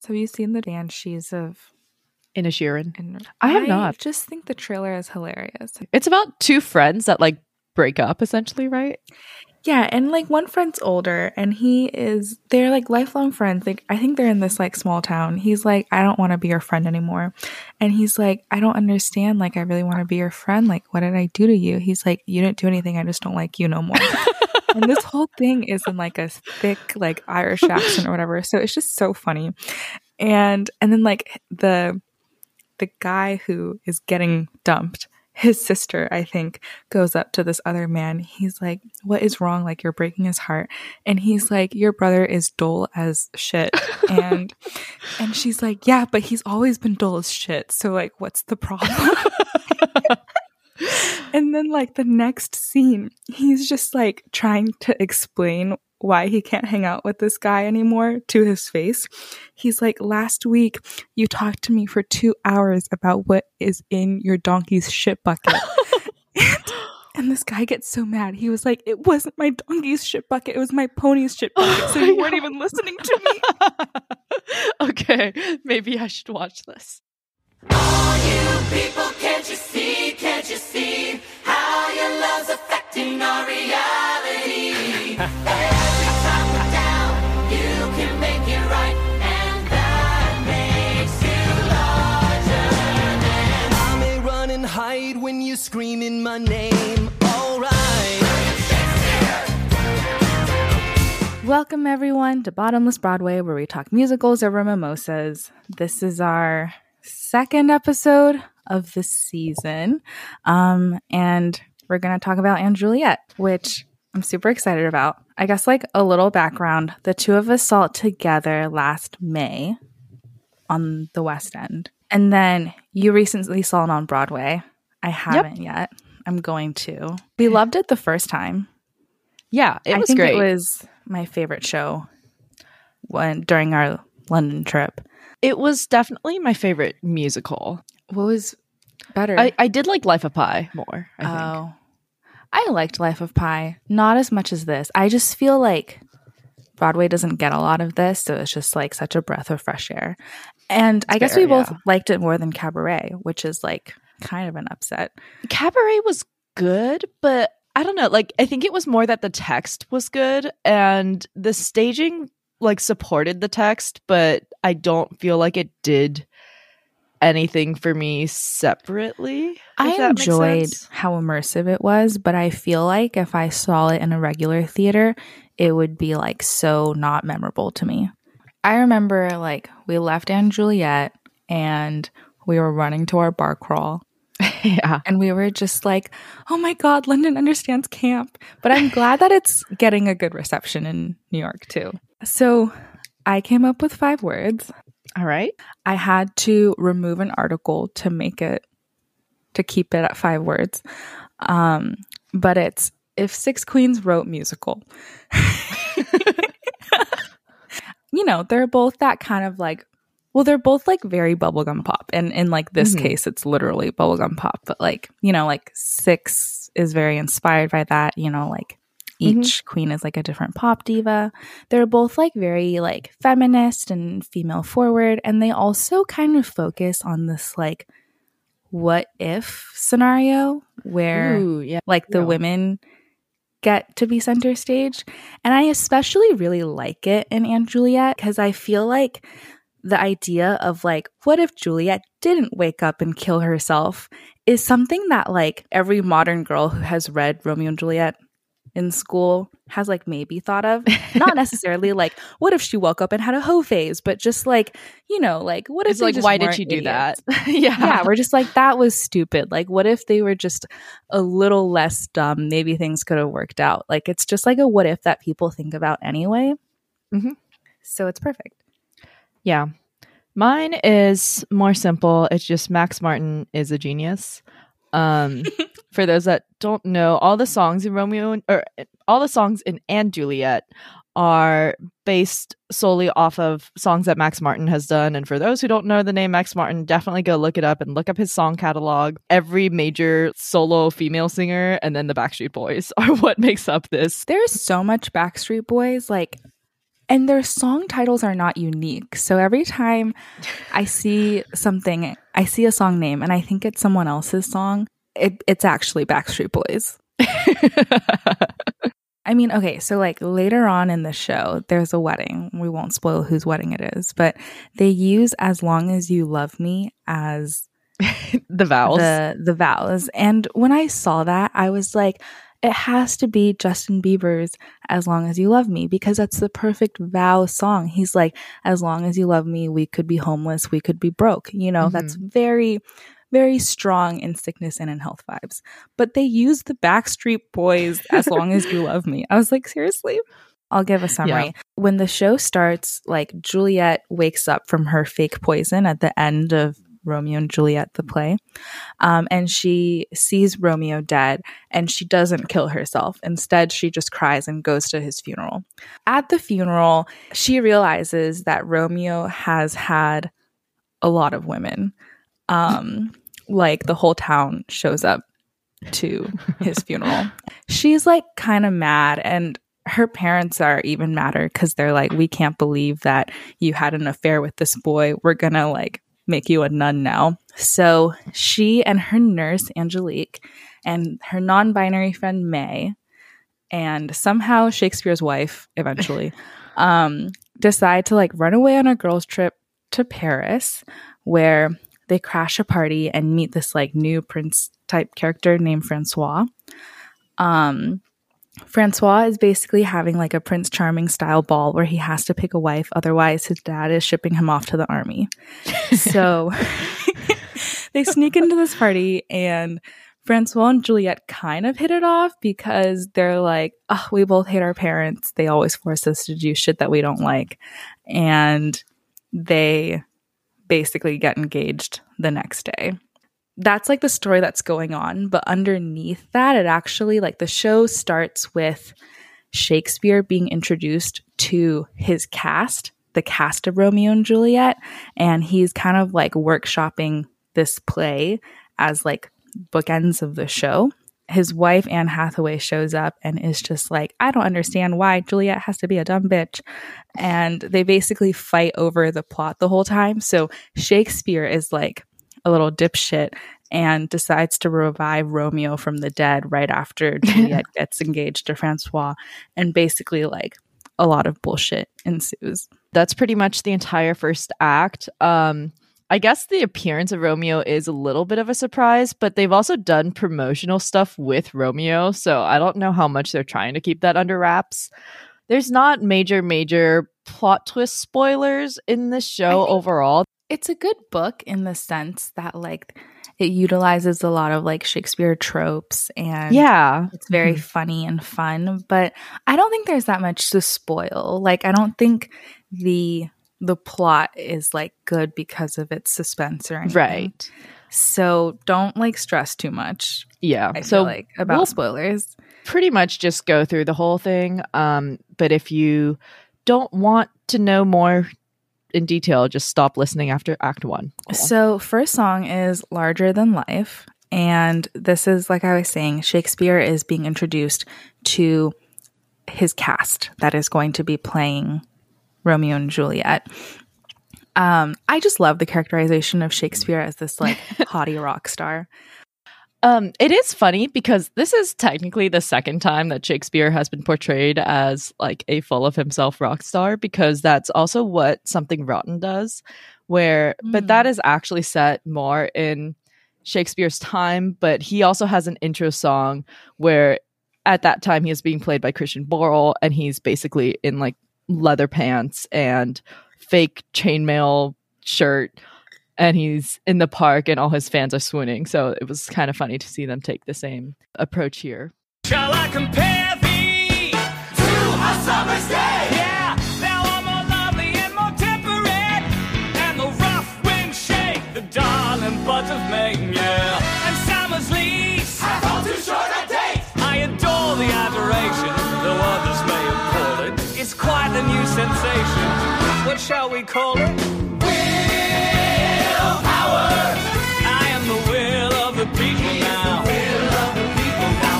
So have you seen the Banshees of Inisherin. In- I have not. just think the trailer is hilarious. It's about two friends that like break up essentially, right? Yeah, and like one friend's older and he is they're like lifelong friends. Like I think they're in this like small town. He's like, I don't want to be your friend anymore. And he's like, I don't understand. Like I really want to be your friend. Like what did I do to you? He's like, You didn't do anything, I just don't like you no more. and this whole thing is in like a thick like Irish accent or whatever. So it's just so funny. And and then like the the guy who is getting dumped his sister, I think, goes up to this other man. He's like, What is wrong? Like, you're breaking his heart. And he's like, Your brother is dull as shit. And and she's like, Yeah, but he's always been dull as shit. So like, what's the problem? and then like the next scene, he's just like trying to explain why he can't hang out with this guy anymore to his face. He's like, Last week, you talked to me for two hours about what is in your donkey's shit bucket. and, and, this guy gets so mad. He was like, It wasn't my donkey's shit bucket, it was my pony's shit bucket. So you weren't even listening to me. okay, maybe I should watch this. Screaming my name. Alright. Welcome, everyone, to Bottomless Broadway, where we talk musicals over mimosas. This is our second episode of the season. Um, and we're going to talk about & Juliet, which I'm super excited about. I guess, like a little background the two of us saw it together last May on the West End. And then you recently saw it on Broadway. I haven't yep. yet. I'm going to. We loved it the first time. Yeah, it I was think great. It was my favorite show when during our London trip. It was definitely my favorite musical. What was better? I, I did like Life of Pi more. I oh, think. I liked Life of Pi, not as much as this. I just feel like Broadway doesn't get a lot of this, so it's just like such a breath of fresh air. And it's I guess fair, we both yeah. liked it more than Cabaret, which is like kind of an upset. Cabaret was good, but I don't know. Like, I think it was more that the text was good and the staging like supported the text, but I don't feel like it did anything for me separately. I enjoyed how immersive it was, but I feel like if I saw it in a regular theater, it would be like so not memorable to me. I remember like we left & Juliet and we were running to our bar crawl. yeah. And we were just like, oh my God, London understands camp. But I'm glad that it's getting a good reception in New York too. So I came up with five words. All right. I had to remove an article to make it, to keep it at five words. Um, but it's if Six Queens wrote musical. you know, they're both that kind of like well, they're both like very bubblegum pop. And in like this mm-hmm. case, it's literally bubblegum pop. But like, you know, like Six is very inspired by that, you know, like each mm-hmm. queen is like a different pop diva. They're both like very like feminist and female forward. And they also kind of focus on this like what if scenario where Ooh, yeah. like the yeah. women get to be center stage. And I especially really like it in & Juliet because I feel like the idea of like, what if Juliet didn't wake up and kill herself is something that like every modern girl who has read Romeo and Juliet in school has like maybe thought of. Not necessarily like, what if she woke up and had a hoe phase, but just like, you know, like, what if it's like, why did she do idiots? that? yeah. Yeah. We're just like, that was stupid. Like, what if they were just a little less dumb? Maybe things could have worked out. Like, it's just like a what if that people think about anyway. Mm-hmm. So it's perfect. Yeah. Mine is more simple. It's just Max Martin is a genius. Um, for those that don't know, all the songs in Romeo and, or all the songs in and Juliet are based solely off of songs that Max Martin has done. And for those who don't know the name Max Martin, definitely go look it up and look up his song catalog. Every major solo female singer and then the Backstreet Boys are what makes up this. There's so much Backstreet Boys. Like and their song titles are not unique. So every time I see something, I see a song name and I think it's someone else's song, it, it's actually Backstreet Boys. I mean, okay, so like later on in the show, there's a wedding. We won't spoil whose wedding it is, but they use As Long as You Love Me as the vows. the the vows. And when I saw that, I was like, it has to be Justin Bieber's As Long as You Love Me because that's the perfect vow song. He's like, as long as you love me, we could be homeless, we could be broke. You know, that's mm-hmm. very very strong in sickness and in health vibes. But they use the Backstreet Boys as long as you love me. I was like, seriously? I'll give a summary. When the show starts, like Juliet wakes up from her fake poison at the end of Romeo and Juliet, the play, um, and she sees Romeo dead and she doesn't kill herself. Instead, she just cries and goes to his funeral. At the funeral, she realizes that Romeo has had a lot of women. Um, like the whole town shows up to his funeral. She's like kind of mad and her parents are even madder because they're like, we can't believe that you had an affair with this boy. We're gonna like make you a nun now. So she and her nurse, Angelique, and her non binary friend, May, and somehow Shakespeare's wife eventually, um, decide to like run away on a girls' trip to Paris where they crash a party and meet this like new prince type character named Francois. Um, Francois is basically having like a Prince Charming style ball where he has to pick a wife, otherwise, his dad is shipping him off to the army. so they sneak into this party, and Francois and Juliet kind of hit it off because they're like, oh, we both hate our parents. They always force us to do shit that we don't like. And they basically get engaged the next day that's like the story that's going on. But underneath that, it actually like the show starts with Shakespeare being introduced to his cast, the cast of Romeo and Juliet. And he's kind of like workshopping this play as like bookends of the show. His wife, Anne Hathaway, shows up and is just like, I don't understand why Juliet has to be a dumb bitch. And they basically fight over the plot the whole time. So Shakespeare is like, a little dipshit and decides to revive Romeo from the dead right after Juliet gets engaged to Francois. And basically, like, a lot of bullshit ensues. That's pretty much the entire first act. Um, I guess the appearance of Romeo is a little bit of a surprise, but they've also done promotional stuff with Romeo, so I don't know how much they're trying to keep that under wraps. There's not major, major plot twist spoilers in this show overall. It's a good book in the sense that, like, it utilizes a lot of like Shakespeare tropes and Yeah. it's very Mhm. funny and fun, but I don't think there's that much to spoil. Like I don't think the the plot is like good because of its suspense or anything. Right. So don't like stress too much. Yeah. I so feel like about we'll- spoilers. pretty much just go through the whole thing. Um, but if you don't want to know more in detail, just stop listening after Act One. Cool. So first song is Larger Than Life. And this is like I was saying, Shakespeare is being introduced to his cast that is going to be playing Romeo and Juliet. Um, I just love the characterization of Shakespeare as this like haughty rock star. Um, it is funny because this is technically the second time that Shakespeare has been portrayed as like a full of himself rock star because that's also what Something Rotten does, where but Mm. that is actually set more in Shakespeare's time, but he also has an intro song where at that time he is being played by Christian Borle and he's basically in like leather pants and fake chainmail shirt and he's in the park and all his fans are swooning. So it was kind of funny to see them take the same approach here. Shall I compare thee to a summer's day? Yeah, thou art more lovely and more temperate, and the rough winds shake the darling buds of May. Sensation. What shall we call it? I am the will of the people now. Will of the people now.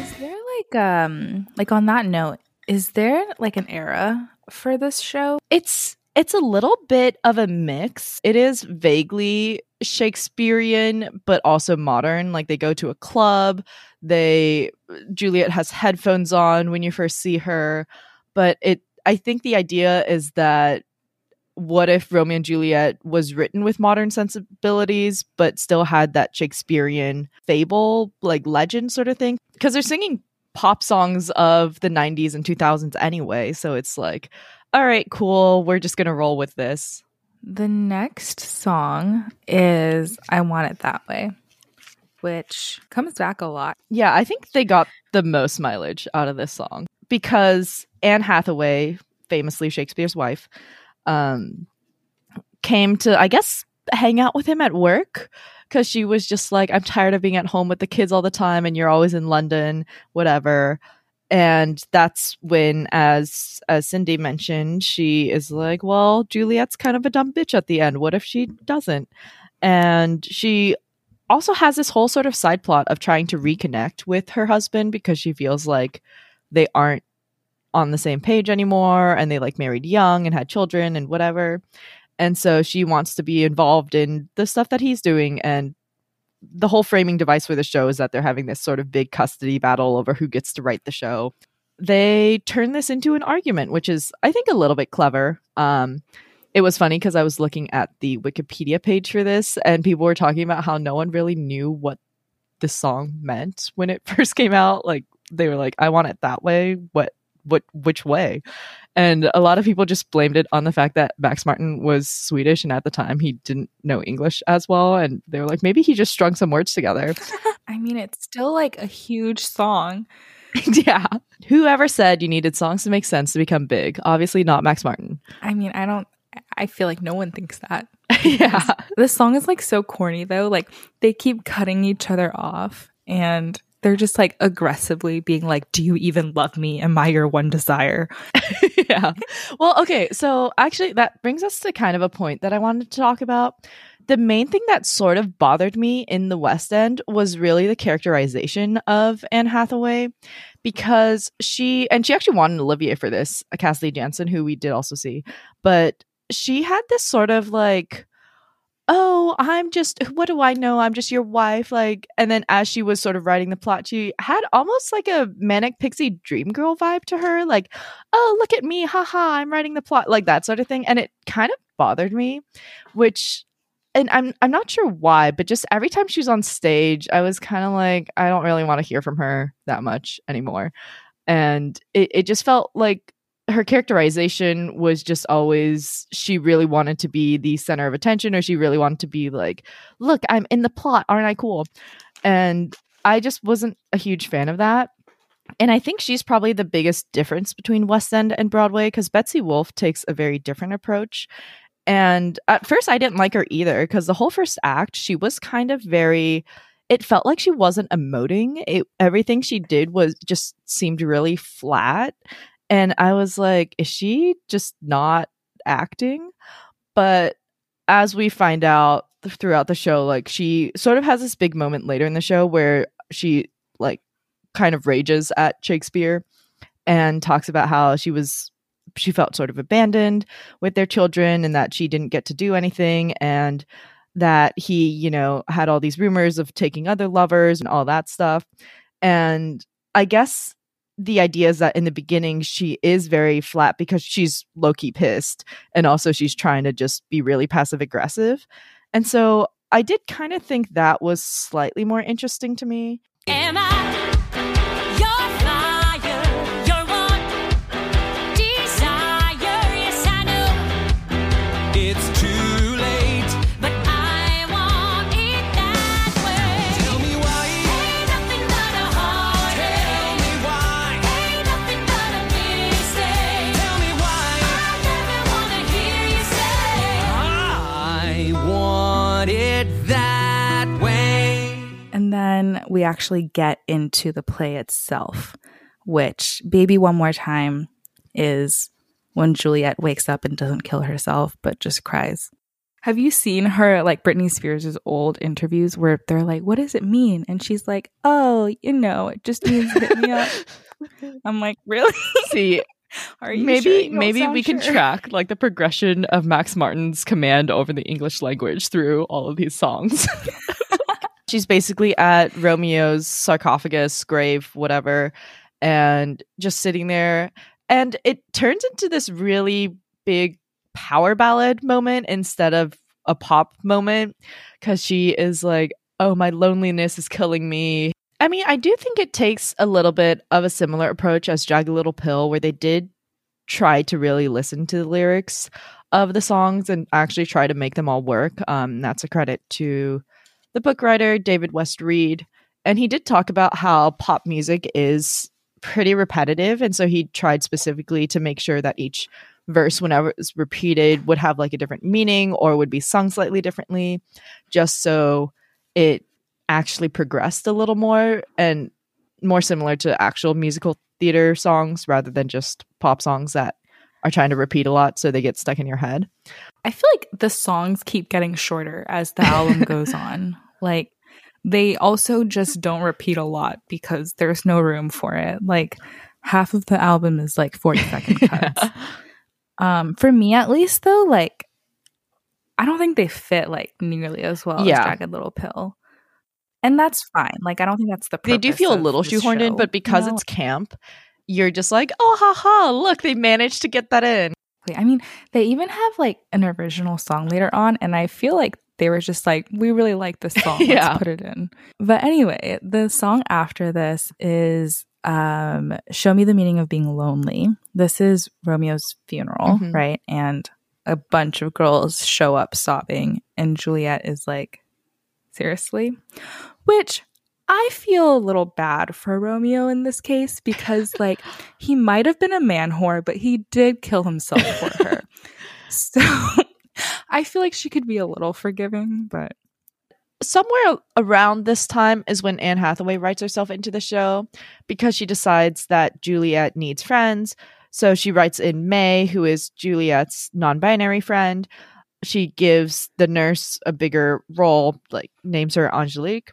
Is there like um like on that note, is there like an era for this show? It's it's a little bit of a mix. It is vaguely Shakespearean, but also modern. Like they go to a club. They Juliet has headphones on when you first see her, but it. I think the idea is that what if Romeo and Juliet was written with modern sensibilities, but still had that Shakespearean fable, like legend sort of thing? Because they're singing pop songs of the 90s and 2000s anyway. So it's like, all right, cool. We're just going to roll with this. The next song is I Want It That Way, which comes back a lot. Yeah, I think they got the most mileage out of this song because Anne Hathaway, famously Shakespeare's wife, um, came to, I guess, hang out with him at work because she was just like, I'm tired of being at home with the kids all the time and you're always in London, whatever. And that's when, as as Cindy mentioned, she is like, Well, Juliet's kind of a dumb bitch at the end. What if she doesn't? And she also has this whole sort of side plot of trying to reconnect with her husband because she feels like they aren't on the same page anymore and they like married young and had children and whatever. And so she wants to be involved in the stuff that he's doing and the whole framing device for the show is that they're having this sort of big custody battle over who gets to write the show. They turn this into an argument, which is, I think, a little bit clever. Um, it was funny because I was looking at the Wikipedia page for this, and people were talking about how no one really knew what the song meant when it first came out. Like they were like, "I want it that way." What? What? Which way? And a lot of people just blamed it on the fact that Max Martin was Swedish and at the time he didn't know English as well. And they were like, maybe he just strung some words together. I mean, it's still like a huge song. yeah. Whoever said you needed songs to make sense to become big? Obviously not Max Martin. I mean, I don't, I feel like no one thinks that. yeah. This song is like so corny though. Like they keep cutting each other off and they're just like aggressively being like, Do you even love me? Am I your one desire? yeah. Well, okay. So actually, that brings us to kind of a point that I wanted to talk about. The main thing that sort of bothered me in the West End was really the characterization of Anne Hathaway because she, and she actually wanted Olivier for this, Cassidy Janson, who we did also see, but she had this sort of like, oh, I'm just, what do I know? I'm just your wife. Like, and then as she was sort of writing the plot, she had almost like a manic pixie dream girl vibe to her. Like, oh, look at me. Haha, I'm writing the plot, like that sort of thing. And it kind of bothered me, which, and I'm I'm not sure why, but just every time she was on stage, I was kind of like, I don't really want to hear from her that much anymore. And it, it just felt like her characterization was just always she really wanted to be the center of attention or she really wanted to be like look i'm in the plot. Aren't i cool? And i just wasn't a huge fan of that. And i think she's probably the biggest difference between west end and broadway because betsy wolfe takes a very different approach. And at first i didn't like her either because the whole first act she was kind of very it felt like she wasn't emoting. It, everything she did was just seemed really flat and I was like, is she just not acting? But as we find out throughout the show, like she sort of has this big moment later in the show where she like kind of rages at Shakespeare and talks about how she was she felt sort of abandoned with their children and that she didn't get to do anything and that he, you know, had all these rumors of taking other lovers and all that stuff. And I guess the idea is that in the beginning she is very flat because she's low key pissed and also she's trying to just be really passive aggressive. And so I did kind of think that was slightly more interesting to me. Am I And then we actually get into the play itself, which Baby One More Time is when Juliet wakes up and doesn't kill herself, but just cries. Have you seen her, like Britney Spears' old interviews where they're like, What does it mean? And she's like, Oh, you know, it just means hit me up. I'm like, Really? See, Are you maybe sure? Maybe we can track like the progression of Max Martin's command over the English language through all of these songs. She's basically at Romeo's sarcophagus, grave, whatever, and just sitting there. And it turns into this really big power ballad moment instead of a pop moment because she is like, Oh, my loneliness is killing me. I mean, I do think it takes a little bit of a similar approach as Jagged Little Pill, where they did try to really listen to the lyrics of the songs and actually try to make them all work. Um, that's a credit to the book writer David West Read, and he did talk about how pop music is pretty repetitive, and so he tried specifically to make sure that each verse, whenever it's repeated, would have like a different meaning or would be sung slightly differently, just so it actually progressed a little more and more similar to actual musical theater songs rather than just pop songs that are trying to repeat a lot so they get stuck in your head. I feel like the songs keep getting shorter as the album goes on. Like they also just don't repeat a lot because there's no room for it. Like half of the album is like 40 second cuts. Um for me at least though, like I don't think they fit like nearly as well Yeah. as Jagged Little Pill. And that's fine. Like I don't think that's the problem. they do feel a little shoehorned in, but because you know? it's camp, you're just like, oh, ha ha, look, they managed to get that in. I mean, they even have like an original song later on, and I feel like they were just like, we really like this song. Yeah. Let's put it in. But anyway, the song after this is um Show Me the Meaning of Being Lonely. This is Romeo's funeral, Mhm. right? And a bunch of girls show up sobbing, and Juliet is like, seriously? Which I feel a little bad for Romeo in this case because, like, he might have been a man whore, but he did kill himself for her. so I feel like she could be a little forgiving, but Somewhere around this time is when Anne Hathaway writes herself into the show because she decides that Juliet needs friends. So she writes in May, who is Juliet's non binary friend. She gives the nurse a bigger role, like names her Angelique.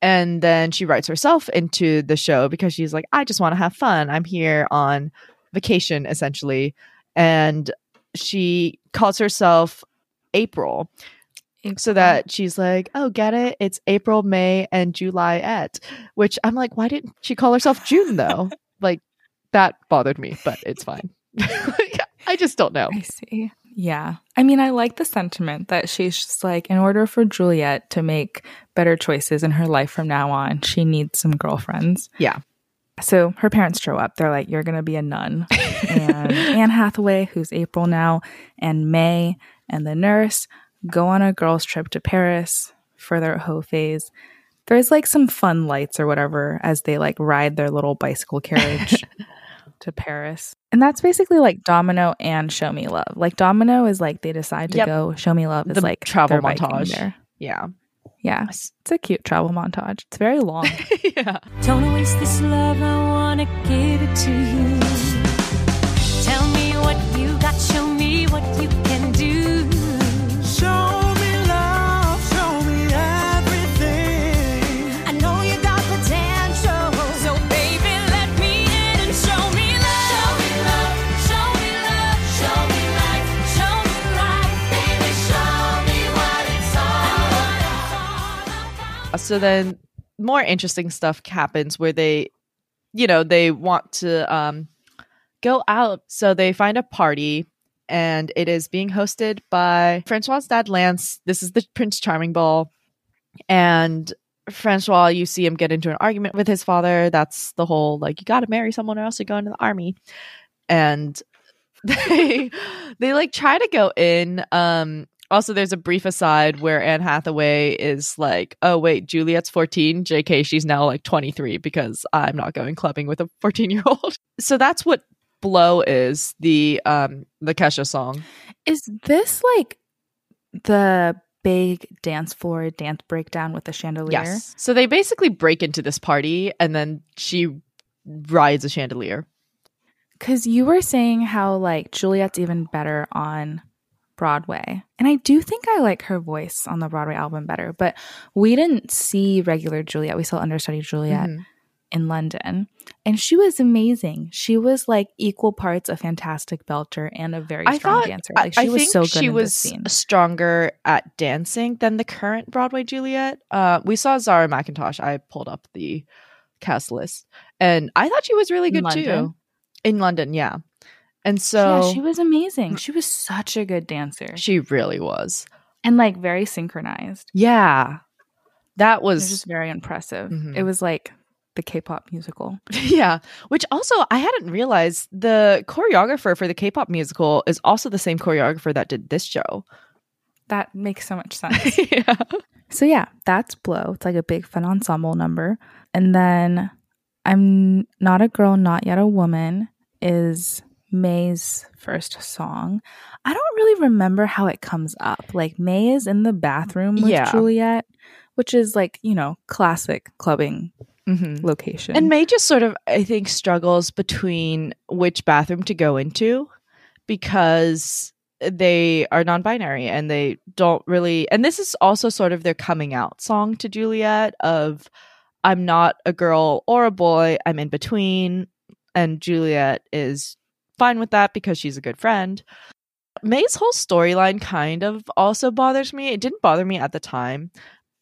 And then she writes herself into the show because she's like, I just want to have fun. I'm here on vacation, essentially. And she calls herself April so that she's like, oh, get it? It's April, May, and Juliet, which I'm like, why didn't she call herself June though? like that bothered me, but it's fine. I just don't know. I see. Yeah. I mean, I like the sentiment that she's just like, in order for Juliet to make better choices in her life from now on, she needs some girlfriends. Yeah. So her parents show up. They're like, you're going to be a nun. and Anne Hathaway, who's April now, and May and the nurse go on a girls' trip to Paris for their hoe phase. There's like some fun lights or whatever as they like ride their little bicycle carriage to Paris. And that's basically like Domino and Show Me Love. Like Domino is like they decide to Yep. go. Show Me Love is The like travel montage. There. Yeah. Yeah, it's a cute travel montage. It's very long. yeah. Don't waste this love, I wanna give it to you. So then more interesting stuff happens where they, you know, they want to um, go out. So they find a party and it is being hosted by Francois' dad, Lance. This is the Prince Charming Ball. And Francois, you see him get into an argument with his father. That's the whole like, you got to marry someone or else you go into the army. And they, they like try to go in. Um, also, there's a brief aside where Anne Hathaway is like, "Oh wait, Juliet's 14. Jk, she's now like 23 because I'm not going clubbing with a 14 year old." So that's what "Blow" is the um the Kesha song. is this like the big dance floor dance breakdown with the chandelier? Yes. So they basically break into this party and then she rides a chandelier. Because you were saying how like Juliet's even better on Broadway. And I do think I like her voice on the Broadway album better, but we didn't see regular Juliet. We saw understudy Juliet. Mhm. in London. And she was amazing. She was like equal parts a fantastic belter and a very I strong thought dancer. I- Like she I was think so good she was stronger at dancing than the current Broadway Juliet. Uh, we saw Zara McIntosh. I pulled up the cast list, and I thought she was really good London? too. In London, yeah. And so yeah, she was amazing. She was such a good dancer she really was. and like very synchronized. Yeah, that was was just very impressive. Mhm. It was like the K-pop musical. yeah. Which also I hadn't realized the choreographer for the K-pop musical is also the same choreographer that did this show. That makes so much sense. yeah. So yeah, that's Blow. It's like a big fun ensemble number. And then I'm Not a Girl, Not Yet a Woman is May's first song. I don't really remember how it comes up. Like May is in the bathroom with Yeah. Juliet, which is like, you know, classic clubbing hmm location. And May just sort of, I think, struggles between which bathroom to go into because they are non binary and they don't really. And this is also sort of their coming out song to Juliet of, I'm not a girl or a boy, I'm in between. And Juliet is fine with that because she's a good friend. May's whole storyline kind of also bothers me. It didn't bother me at the time,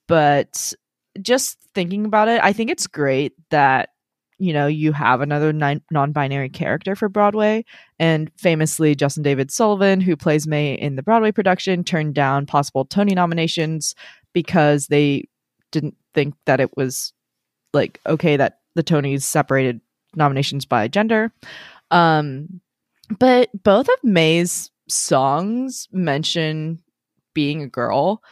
but just thinking about it, I think it's great that you know you have another non- non-binary character for Broadway. And famously, Justin David Sullivan, who plays May in the Broadway production, turned down possible Tony nominations because they didn't think that it was like okay that the Tonys separated nominations by gender. Um, but both of May's songs mention being a girl.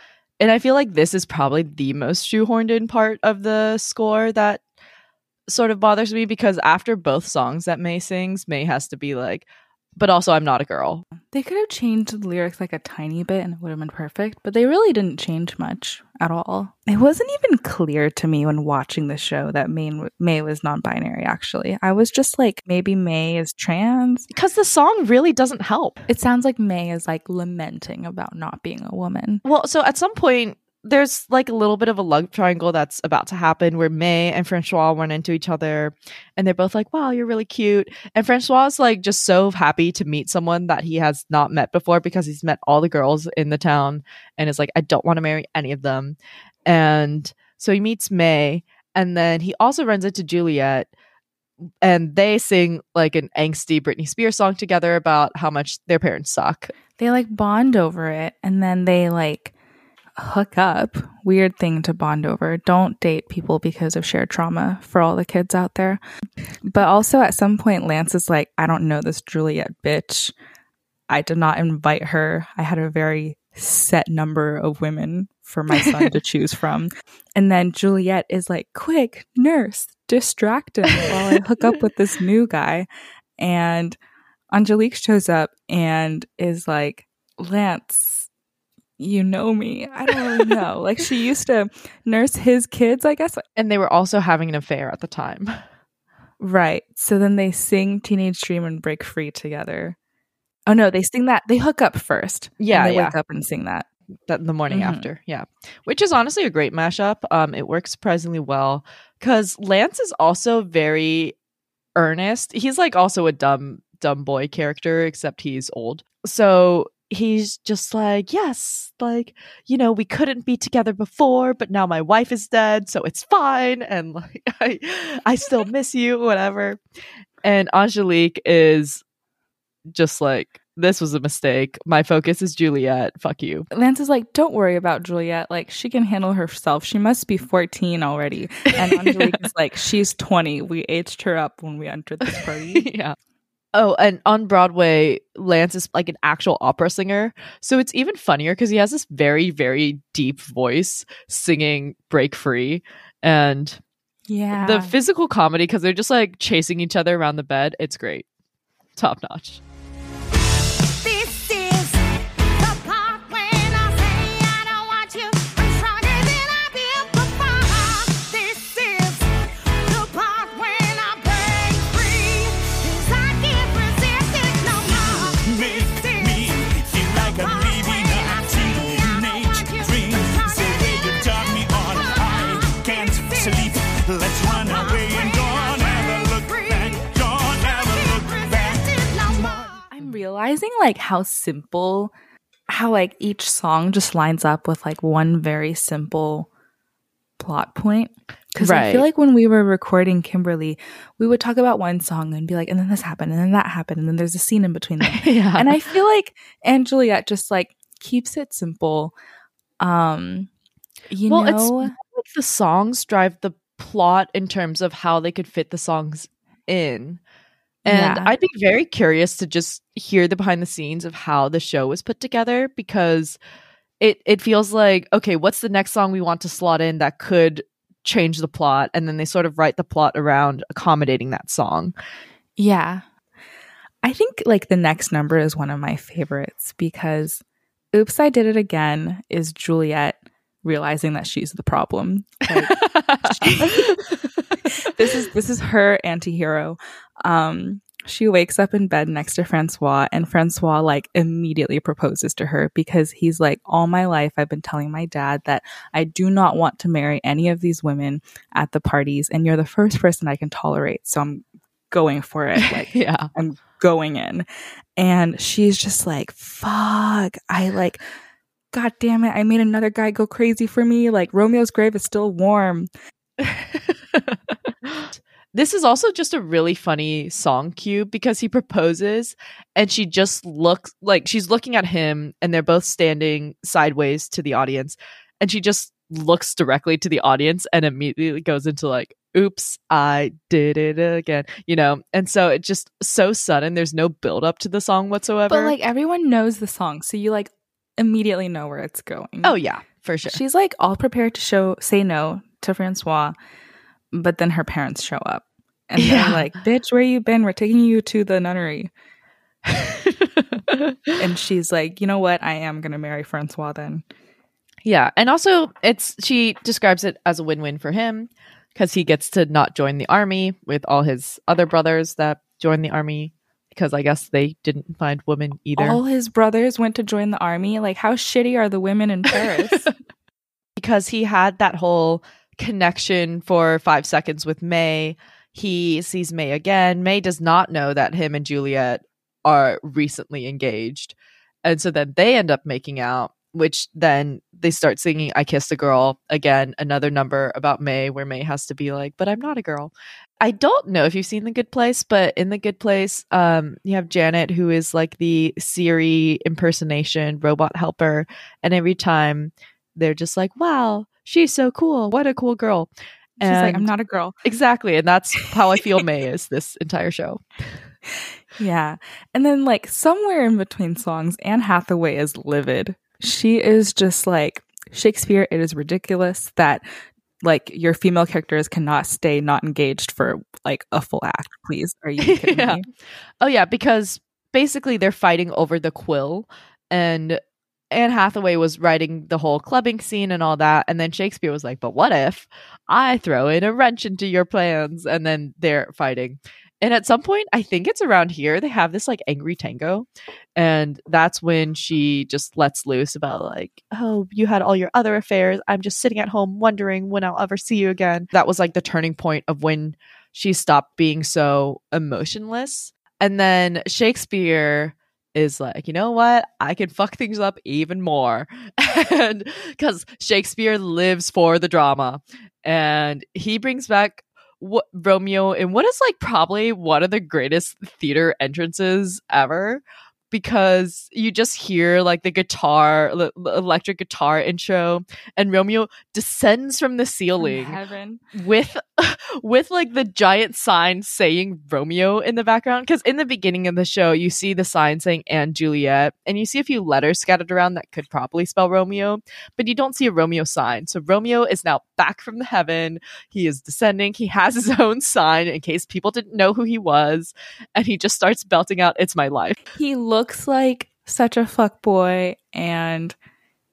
And I feel like this is probably the most shoehorned in part of the score that sort of bothers me because after both songs that May sings, May has to be like, but also I'm not a girl. they could have changed the lyrics like a tiny bit and it would have been perfect, but they really didn't change much at all. It wasn't even clear to me when watching the show that May, May was non binary, actually. I was just like, maybe May is trans. Because the song really doesn't help. It sounds like May is like lamenting about not being a woman. Well, so at some point, there's like a little bit of a love triangle that's about to happen where May and Francois run into each other and they're both like, wow, you're really cute. And Francois is like just so happy to meet someone that he has not met before because he's met all the girls in the town and is like, I don't want to marry any of them. And so he meets May and then he also runs into Juliet and they sing like an angsty Britney Spears song together about how much their parents suck. They like bond over it and then they like hook up. Weird thing to bond over. Don't date people because of shared trauma for all the kids out there. But also at some point, Lance is like, I don't know this Juliet bitch. I did not invite her. I had a very set number of women for my son to choose from. And then Juliet is like, quick, nurse, distract him while I hook up with this new guy. And Angelique shows up and is like, Lance, you know me. I don't really know. like she used to nurse his kids, I guess. And they were also having an affair at the time. Right. So then they sing Teenage Dream and Break Free together. Oh no, they sing that. They hook up first. Yeah, they yeah. wake up and sing that. that the morning Mhm. after yeah which is honestly a great mashup um it works surprisingly well because lance is also very earnest he's like also a dumb dumb boy character except he's old so he's just like yes like you know we couldn't be together before but now my wife is dead so it's fine and like i i still miss you whatever and angelique is just like this was a mistake my focus is juliet fuck you Lance is like, don't worry about Juliet. Like, she can handle herself. She must be 14 already. And Angelique is like, she's 20. We aged her up when we entered this party. yeah. Oh, and on Broadway, Lance is like an actual opera singer. So it's even funnier because he has this very, very deep voice singing Break Free. And yeah. the physical comedy, because they're just like chasing each other around the bed, it's great. Top notch. Realizing like how simple how like each song just lines up with like one very simple plot point? Because i feel like when we were recording kimberly we would talk about one song and be like and then this happened and then that happened and then there's a scene in between them. Yeah. and i feel like and juliet just like keeps it simple. Um you well, know? it's like the songs drive the plot in terms of how they could fit the songs in. And Yeah. I'd be very curious to just hear the behind the scenes of how the show was put together because it it feels like okay, what's the next song we want to slot in that could change the plot and then they sort of write the plot around accommodating that song. Yeah. I think like the next number is one of my favorites because Oops, I Did It Again is Juliet realizing that she's the problem. Like, this is this is her anti-hero. Um she wakes up in bed next to Francois and Francois like immediately proposes to her because he's like all my life I've been telling my dad that I do not want to marry any of these women at the parties and you're the first person I can tolerate. So I'm going for it. Like yeah. I'm going in. And she's just like, fuck. I like, God damn it. I made another guy go crazy for me. Like, Romeo's grave is still warm. this is also just a really funny song cue because he proposes and she just looks like she's looking at him and they're both standing sideways to the audience and she just looks directly to the audience and immediately goes into like oops i did it again you know and so it just so sudden there's no build up to the song whatsoever But like, everyone knows the song. So you like immediately know where it's going. oh yeah for sure She's like all prepared to show, say no to Francois. But then her parents show up. And Yeah. they're like, bitch, where you been? We're taking you to the nunnery. And she's like, you know what? I am going to marry Francois then. Yeah, and also it's she describes it as a win-win for him because he gets to not join the army with all his other brothers that joined the army because I guess they didn't find women either. All his brothers went to join the army. Like, how shitty are the women in Paris? because he had that whole connection for 5 seconds with May. He sees May again. May does not know that him and Juliet are recently engaged. And so then they end up making out, which then they start singing I Kissed a Girl again, another number about May where May has to be like, but I'm not a girl. I don't know if you've seen The Good Place, but in The Good Place, um, you have Janet who is like the Siri impersonation robot helper. And every time they're just like, wow, she's so cool. What a cool girl. She's like, I'm not a girl. Exactly. And that's how I feel May is this entire show. Yeah. And then, like, somewhere in between songs, Anne Hathaway is livid. She is just like, Shakespeare, it is ridiculous that, like, your female characters cannot stay not engaged for, like, a full act. Please. Are you kidding Yeah. me? Oh yeah, because basically they're fighting over the quill and Anne Hathaway was writing the whole clubbing scene and all that and then Shakespeare was like, "But what if I throw in a wrench into your plans?" and then they're fighting. And at some point, I think it's around here, they have this like angry tango. And that's when she just lets loose about like, "Oh, you had all your other affairs. I'm just sitting at home wondering when I'll ever see you again." That was like the turning point of when she stopped being so emotionless. And then Shakespeare is like, you know what? I can fuck things up even more. and because Shakespeare lives for the drama. And he brings back what Romeo in what is like probably one of the greatest theater entrances ever. Because you just hear like the guitar, l- electric guitar intro, and Romeo descends from the ceiling Heaven. with with like the giant sign saying Romeo in the background because in the beginning of the show you see the sign saying and Juliet and you see a few letters scattered around that could probably spell Romeo but you don't see a Romeo sign. So Romeo is now back from the heaven. He is descending. He has his own sign in case people didn't know who he was and he just starts belting out it's my life. He looks like such a fuck boy, and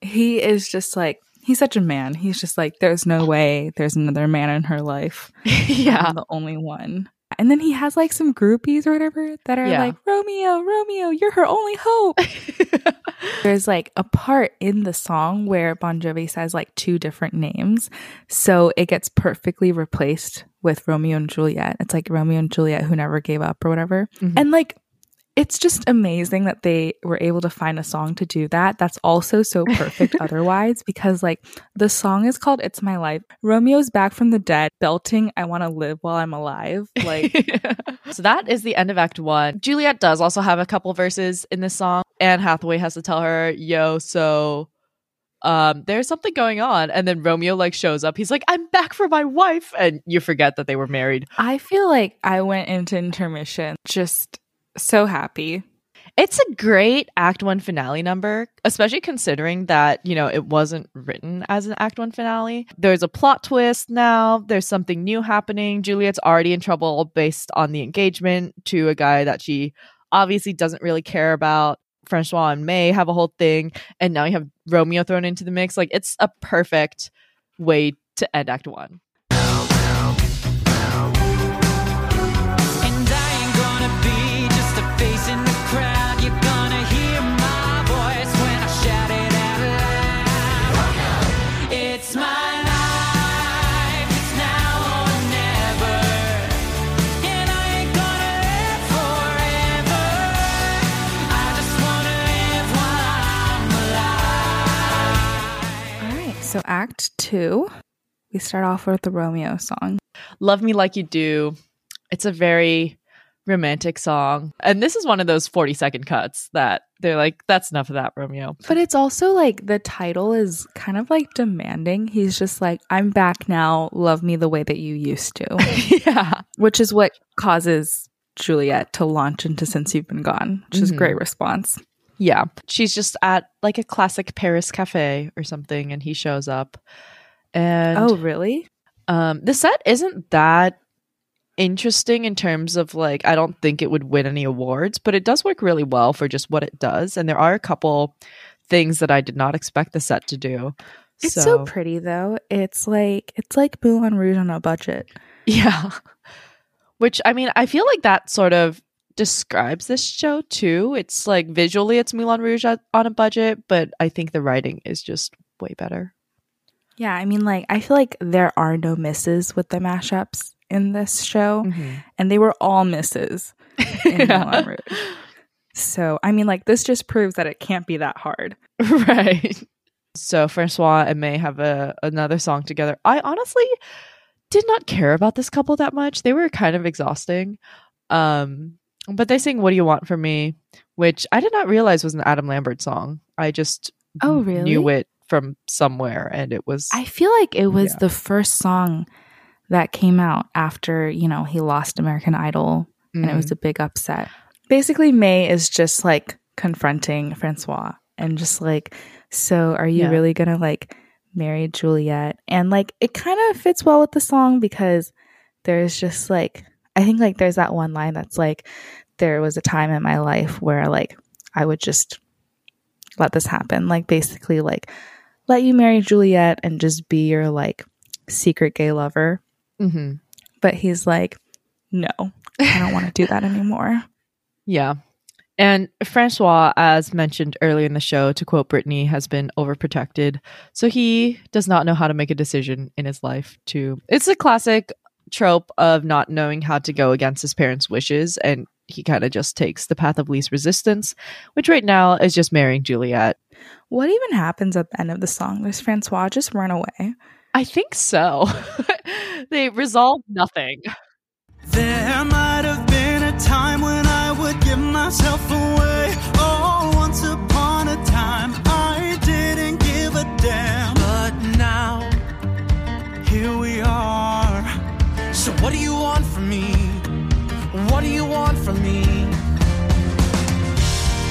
he is just like, he's such a man. He's just like, there's no way there's another man in her life. yeah I'm the only one. And then he has like some groupies or whatever that are Yeah. like, Romeo, Romeo, you're her only hope. There's like a part in the song where Bon Jovi says like two different names. So it gets perfectly replaced with Romeo and Juliet. It's like Romeo and Juliet who never gave up or whatever. Mhm. And like, it's just amazing that they were able to find a song to do that. That's also so perfect otherwise because like the song is called It's My Life. Romeo's back from the dead belting I want to live while I'm alive. Like so that is the end of Act One. Juliet does also have a couple verses in this song. Anne Hathaway has to tell her, "Yo, so um, there's something going on," and then Romeo like shows up. He's like, "I'm back for my wife," and you forget that they were married. I feel like I went into intermission just so happy. It's a great Act One finale number, especially considering that, you know, it wasn't written as an Act One finale. There's a plot twist now, there's something new happening. Juliet's already in trouble based on the engagement to a guy that she obviously doesn't really care about. Francois and May have a whole thing, and now you have Romeo thrown into the mix. Like, it's a perfect way to end Act One. So Act Two, we start off with the Romeo song. Love Me Like You Do. It's a very romantic song. And this is one of those 40 second cuts that they're like, that's enough of that, Romeo. But it's also like the title is kind of like demanding. He's just like, I'm back now. Love me the way that you used to, yeah. which is what causes Juliet to launch into Since You've Been Gone, which is a Mhm. great response. Yeah. She's just at like a classic Paris cafe or something, and he shows up. And oh, really? um, the set isn't that interesting in terms of like, I don't think it would win any awards, but it does work really well for just what it does. And there are a couple things that I did not expect the set to do. It's so, pretty though. It's like it's like Moulin Rouge on a budget. Yeah. Which I mean, I feel like that sort of describes this show too. It's like visually it's Moulin Rouge on a budget, but I think the writing is just way better. Yeah, I mean, like I feel like there are no misses with the mashups in this show, and they were all misses in Moulin Rouge. So I mean, like this just proves that it can't be that hard. right. So Francois and May have a another song together. I honestly did not care about this couple that much. They were kind of exhausting. Um but they sing What Do You Want From Me, which I did not realize was an Adam Lambert song. I just Oh, really? knew it from somewhere and it was I feel like it was Yeah. the first song that came out after you know he lost American Idol, and it was Mm. a big upset. Basically, May is just like confronting Francois and just like, so are you Yeah. really gonna like marry Juliet? And like, it kind of fits well with the song because there's just like, I think like there's that one line that's like, there was a time in my life where like I would just let this happen, like basically like let you marry Juliet and just be your like secret gay lover. Mhm. But he's like, no, I don't want to do that anymore. Yeah. And Francois, as mentioned earlier in the show, to quote Britney, has been overprotected. So he does not know how to make a decision in his life to it's a classic trope of not knowing how to go against his parents' wishes and he kind of just takes the path of least resistance, which right now is just marrying Juliet. What even happens at the end of the song? Does Francois just run away? I think so. they resolve nothing. There might have been a time when I would give myself away. So, what do you want from me? What do you want from me?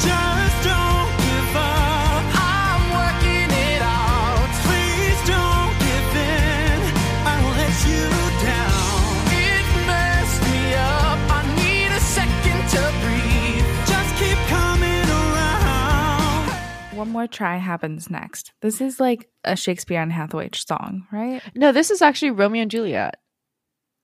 Just don't give up. I'm working it out. Please don't give in. I will let you down. It messed me up. I need a second to breathe. Just keep coming around. One more try happens next. This is like a Shakespeare and Hathaway song, right? No, this is actually Romeo and Juliet.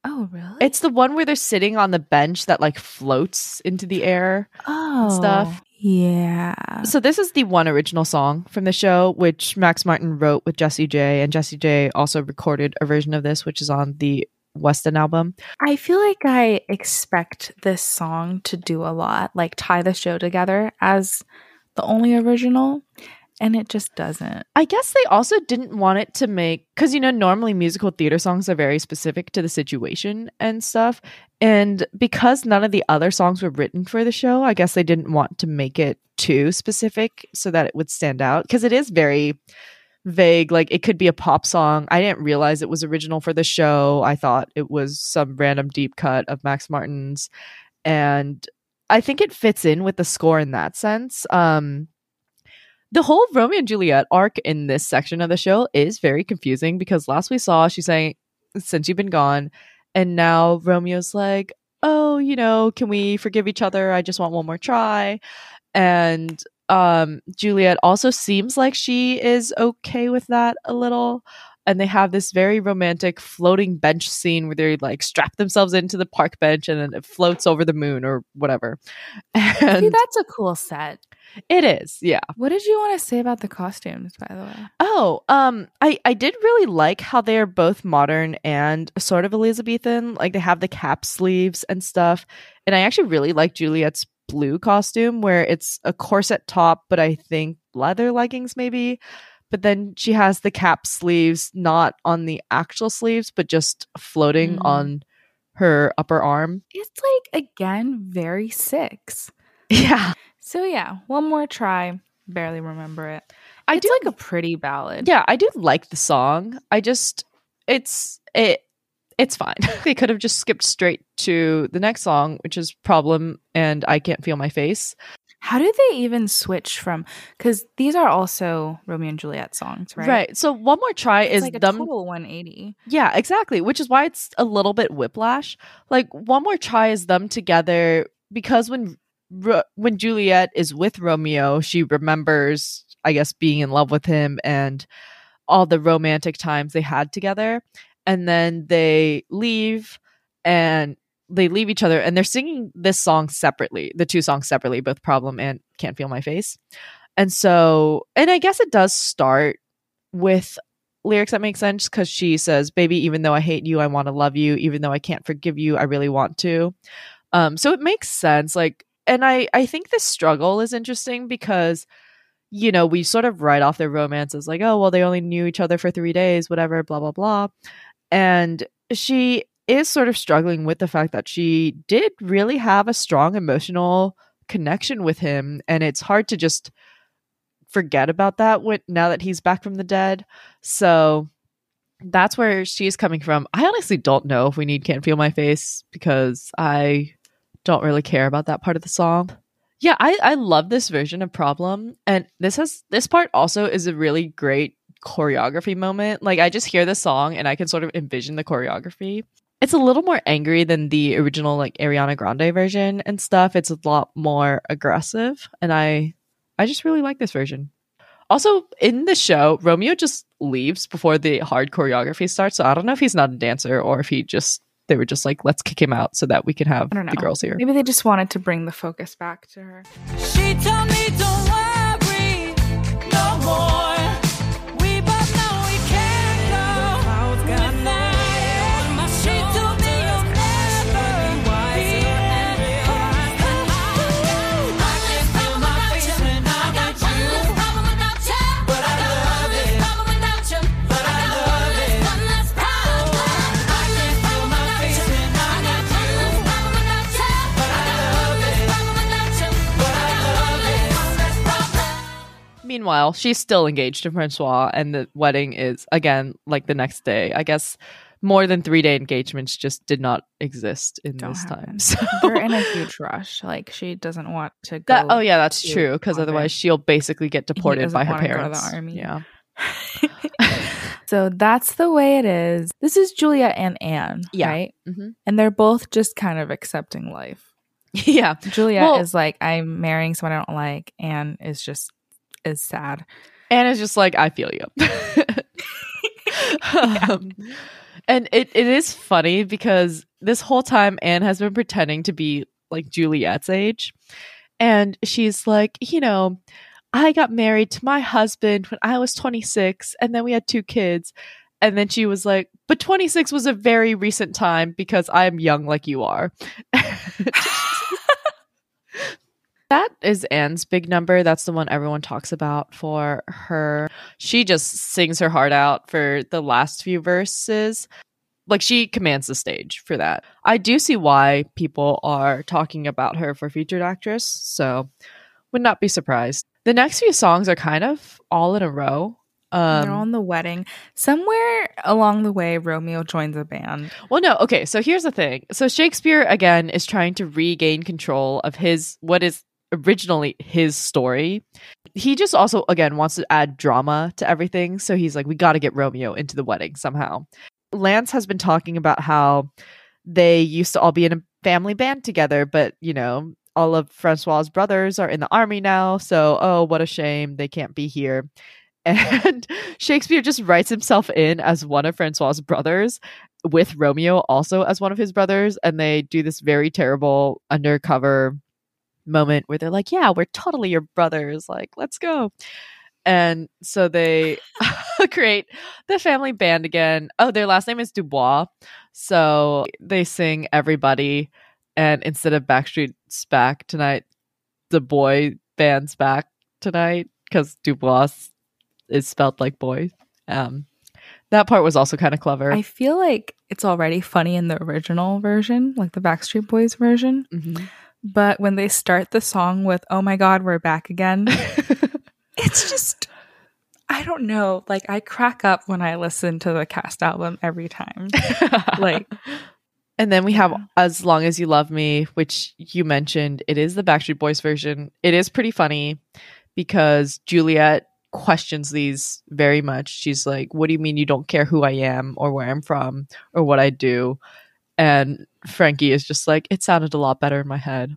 Oh, really? It's the one where they're sitting on the bench that like floats into the air. oh stuff. Yeah. So this is the one original song from the show, which Max Martin wrote with Jessie J, and Jessie J also recorded a version of this, which is on the Weston album. I feel like I expect this song to do a lot, like tie the show together as the only original, and it just doesn't. I guess they also didn't want it to make because you know normally musical theater songs are very specific to the situation and stuff, and because none of the other songs were written for the show, I guess they didn't want to make it too specific so that it would stand out because it is very vague. Like it could be a pop song. I didn't realize it was original for the show. I thought it was some random deep cut of Max Martin's, and I think it fits in with the score in that sense. Um, the whole Romeo and Juliet arc in this section of the show is very confusing because last we saw she's saying, Since you've been gone, and now Romeo's like, Oh, you know, can we forgive each other? I just want one more try. And um Juliet also seems like she is okay with that a little. And they have this very romantic floating bench scene where they like strap themselves into the park bench and then it floats over the moon or whatever. See, that's a cool set. it is, yeah. What did you want to say about the costumes, by the way? Oh, um, I I did really like how they are both modern and sort of Elizabethan. Like they have the cap sleeves and stuff, and I actually really like Juliet's blue costume where it's a corset top, but I think leather leggings maybe. But then she has the cap sleeves not on the actual sleeves, but just floating Mm. on her upper arm. It's like, again, very six. Yeah, So, yeah, one more try. Barely remember it. I it's do like a pretty ballad. Yeah, I do like the song. I just it's it it's fine. they could have just skipped straight to the next song, which is Problem and I Can't Feel My Face. How do they even switch from? Because these are also Romeo and Juliet songs, right? Right. So one more try It's is like a them total 180. Yeah, exactly. Which is why it's a little bit whiplash. Like one more try is them together because when when Juliet is with Romeo, she remembers, I guess, being in love with him and all the romantic times they had together. And then they leave and they leave each other and they're singing this song separately, the two songs separately, both Problem and Can't Feel My Face. And so, and I guess it does start with lyrics that make sense because she says, Baby, even though I hate you, I want to love you. Even though I can't forgive you, I really want to. Um, so it makes sense. Like, and I, I think this struggle is interesting because, you know, we sort of write off their romance as like, oh, well, they only knew each other for three days, whatever, blah, blah, blah. And she is sort of struggling with the fact that she did really have a strong emotional connection with him. And it's hard to just forget about that when, now that he's back from the dead. So that's where she's coming from. I honestly don't know if we need Can't Feel My Face because I don't really care about that part of the song. Yeah, I, I love this version of Problem. And this has this part also is a really great choreography moment. Like I just hear the song and I can sort of envision the choreography. It's a little more angry than the original like Ariana Grande version and stuff. It's a lot more aggressive and I I just really like this version. Also, in the show, Romeo just leaves before the hard choreography starts. So I don't know if he's not a dancer or if he just they were just like, let's kick him out so that we can have I don't know. the girls here. Maybe they just wanted to bring the focus back to her. She told me don't worry no more. Meanwhile, she's still engaged to Francois, and the wedding is again like the next day. I guess more than three day engagements just did not exist in Don't this time. happen. So They're in a huge rush. Like she doesn't want to go. that, oh yeah, that's true. Because otherwise, she'll basically get deported by her wanna go to the parents. army. Yeah, so that's the way it is. This is Julia and Anne, Yeah. right? Mhm. And they're both just kind of accepting life. yeah. Julia Well- is like, I'm marrying someone I don't like. Anne is just is sad. And it's just like I feel you. um, and it, it is funny because this whole time Anne has been pretending to be like Juliet's age. And she's like, you know, I got married to my husband when I was 26 and then we had two kids. And then she was like, but 26 was a very recent time because I'm young like you are. that is Anne's big number. That's the one everyone talks about for her. She just sings her heart out for the last few verses. Like she commands the stage for that. I do see why people are talking about her for featured actress, so would not be surprised. The next few songs are kind of all in a row. They're Um, on the wedding. Somewhere along the way, Romeo joins a band. Well, no. Okay, so here's the thing. So Shakespeare again is trying to regain control of his what is originally his story. He just also again wants to add drama to everything. So he's like, we got to get Romeo into the wedding somehow. Lance has been talking about how they used to all be in a family band together, but you know, all of Francois's brothers are in the army now. So, oh, what a shame they can't be here. And Shakespeare just writes himself in as one of Francois's brothers with Romeo also as one of his brothers. And they do this very terrible undercover moment where they're like, Yeah, we're totally your brothers. Like, let's go. And so they create the family band again. Oh, their last name is Dubois. So they sing Everybody. And instead of Backstreet's back tonight, the boy band's back tonight because Dubois is spelled like boy. Um, that part was also kind of clever. I feel like it's already funny in the original version, like the Backstreet Boys version. Mhm. But when they start the song with, oh my God, we're back again, it's just, I don't know. Like, I crack up when I listen to the cast album every time. like, and then we have As Long as You Love Me, which you mentioned. It is the Backstreet Boys version. It is pretty funny because Juliet questions these very much. She's like, What do you mean you don't care who I am or where I'm from or what I do? And Frankie is just like, It sounded a lot better in my head.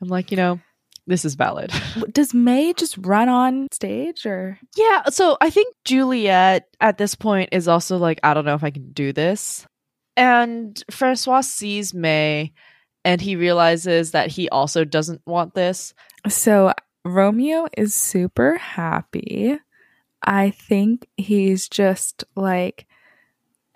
I'm like, You know, this is valid. does May just run on stage or? Yeah, so I think Juliet at this point is also like, I don't know if I can do this. And Francois sees May and he realizes that he also doesn't want this. So Romeo is super happy. I think he's just like,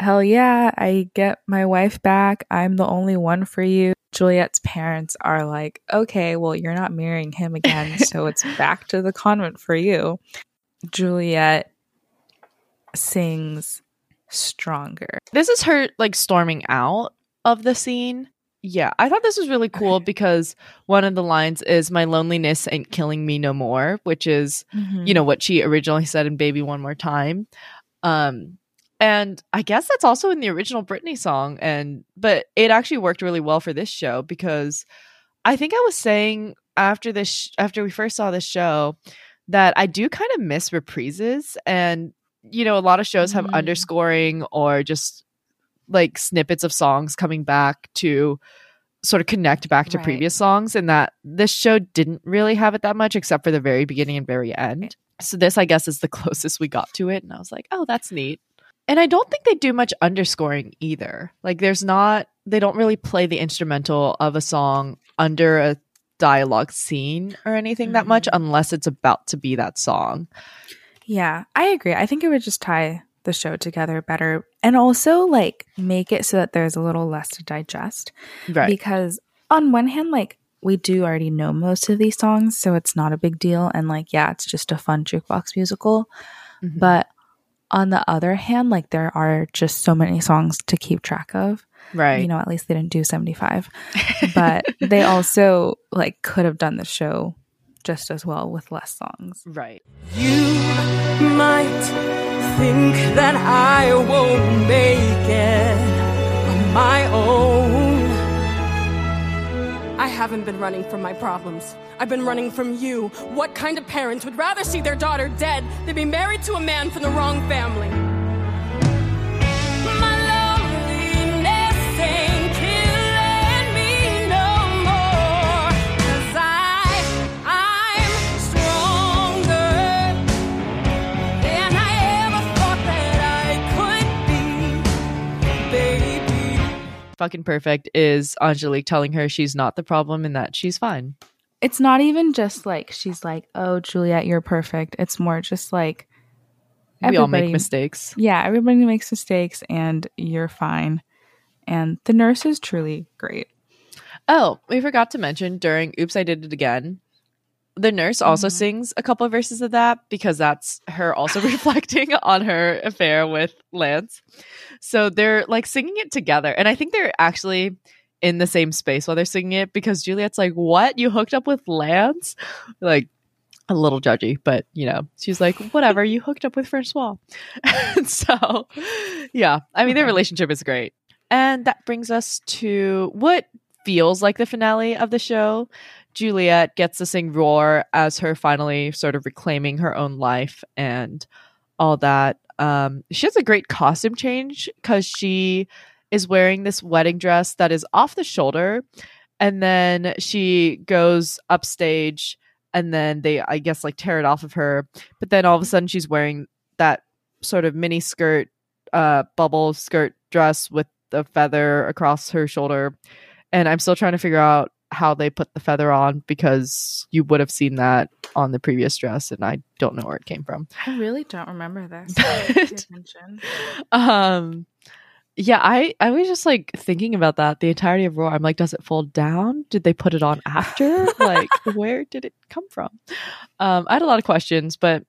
hell yeah, I get my wife back. I'm the only one for you. Juliet's parents are like, okay, well, you're not marrying him again. so it's back to the convent for you. Juliet sings stronger. This is her like storming out of the scene. Yeah, I thought this was really cool because one of the lines is my loneliness ain't killing me no more, which is Mm-hmm. you know what she originally said in baby one more time um and i guess that's also in the original britney song and but it actually worked really well for this show because i think i was saying after this sh- after we first saw this show that i do kind of miss reprises and you know a lot of shows have Mm. underscoring or just like snippets of songs coming back to sort of connect back to Right. previous songs and that this show didn't really have it that much except for the very beginning and very end so this i guess is the closest we got to it and i was like oh that's neat and i don't think they do much underscoring either like there's not they don't really play the instrumental of a song under a dialogue scene or anything that much Mhm. unless it's about to be that song Yeah, I agree. I think it would just tie the show together better and also like make it so that there's a little less to digest. right Because on one hand, like we do already know most of these songs, so it's not a big deal. And like, yeah, it's just a fun jukebox musical. Mhm. But on the other hand, like there are just so many songs to keep track of. right You know, at least they didn't do 75. but they also like could have done the show just as well with less songs. right You might think that I won't make it on my own. I haven't been running from my problems. I've been running from you. What kind of parents would rather see their daughter dead than be married to a man from the wrong family? Fucking perfect is angelique telling her she's not the problem and that she's fine It's not even just like she's like, "Oh, Juliet, you're perfect." It's more just like we all make mistakes. Yeah, everybody makes mistakes and you're fine. And the nurse is truly great. Oh, we forgot to mention during Oops, I Did It Again, the nurse also Mhm. sings a couple of verses of that because that's her also reflecting on her affair with Lance. So they're like singing it together. And I think they're actually in the same space while they're singing it because Juliet's like, What? You hooked up with Lance? Like, a little judgy, but you know, she's like, Whatever, you hooked up with Francois. And so, yeah, I mean, their relationship is great. And that brings us to what feels like the finale of the show. Juliet gets to sing Roar as her finally sort of reclaiming her own life and all that. Um, she has a great costume change because she is wearing this wedding dress that is off the shoulder. And then she goes upstage and then they, I guess, like tear it off of her. But then all of a sudden she's wearing that sort of mini skirt, uh, bubble skirt dress with the feather across her shoulder and I'm still trying to figure out how they put the feather on because you would have seen that on the previous dress, and I don't know where it came from. I really don't remember this. But- Um, yeah, I I was just like thinking about that the entirety of Roar. I'm like, does it fold down? Did they put it on after? like, where did it come from? Um, I had a lot of questions, but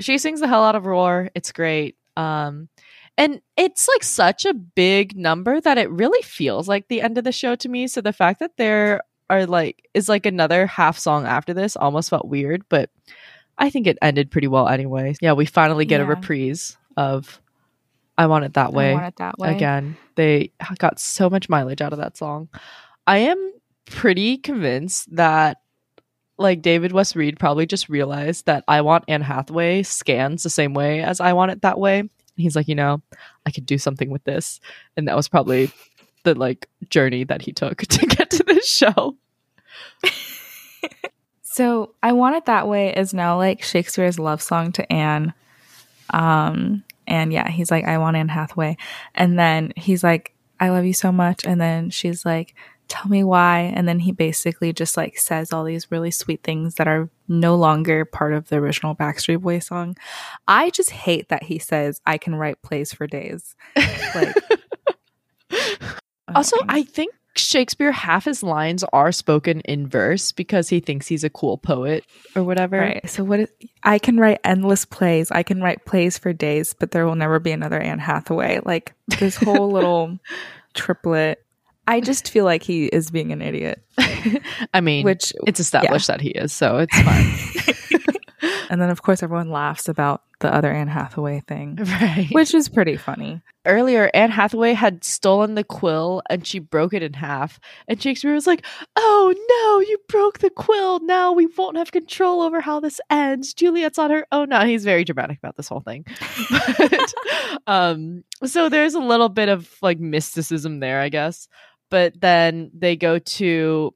she sings the hell out of Roar. It's great. Um, and it's like such a big number that it really feels like the end of the show to me. So the fact that there are like is like another half song after this almost felt weird, but I think it ended pretty well anyway. Yeah, we finally get a Yeah. reprise of I Want It That Way I want it that way. again. They got so much mileage out of that song. I am pretty convinced that like David West Read probably just realized that I Want Anne Hathaway scans the same way as I Want It That Way. He's like, you know, I could do something with this. And that was probably the like journey that he took to get to this show. So I Want It That Way is now like Shakespeare's love song to Anne. Um, and yeah, he's like, I want Anne Hathaway. And then he's like, I love you so much. And then she's like, tell me why. And then he basically just like says all these really sweet things that are no longer part of the original Backstreet Boy song. I just hate that he says, I can write plays for days. Like, Also. I think Shakespeare half his lines are spoken in verse because he thinks he's a cool poet or whatever. Right. So what is, I can write endless plays. I can write plays for days, but there will never be another Anne Hathaway. Like this whole little triplet. I just feel like he is being an idiot. I mean, Which it's established that he is, so it's fine. and then of course everyone laughs about the other Anne Hathaway thing, right. which is pretty funny. earlier Anne Hathaway had stolen the quill and she broke it in half. And Shakespeare was like, Oh no, you broke the quill. Now we won't have control over how this ends. Juliet's on her own now. He's very dramatic about this whole thing. But, um, so there's a little bit of like mysticism there, I guess. But then they go to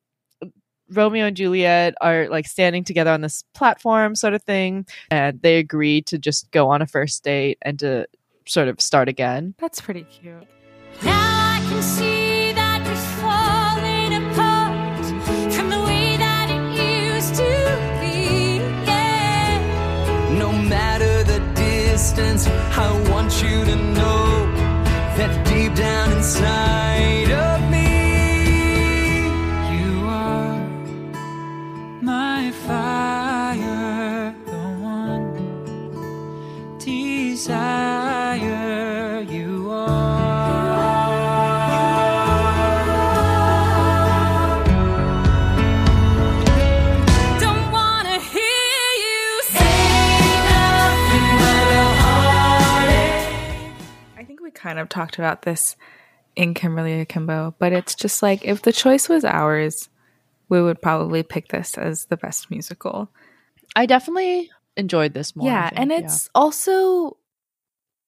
Romeo and Juliet are like standing together on this platform sort of thing. And they agree to just go on a first date and to sort of start again. That's pretty cute. Now I can see that we're falling apart from the way that it used to be. Yeah. No matter the distance, I want you to know that deep down inside of kind of talked about this in Kimberly Akimbo, but it's just like if the choice was ours, we would probably pick this as the best musical. I definitely enjoyed this more. Yeah, and it's also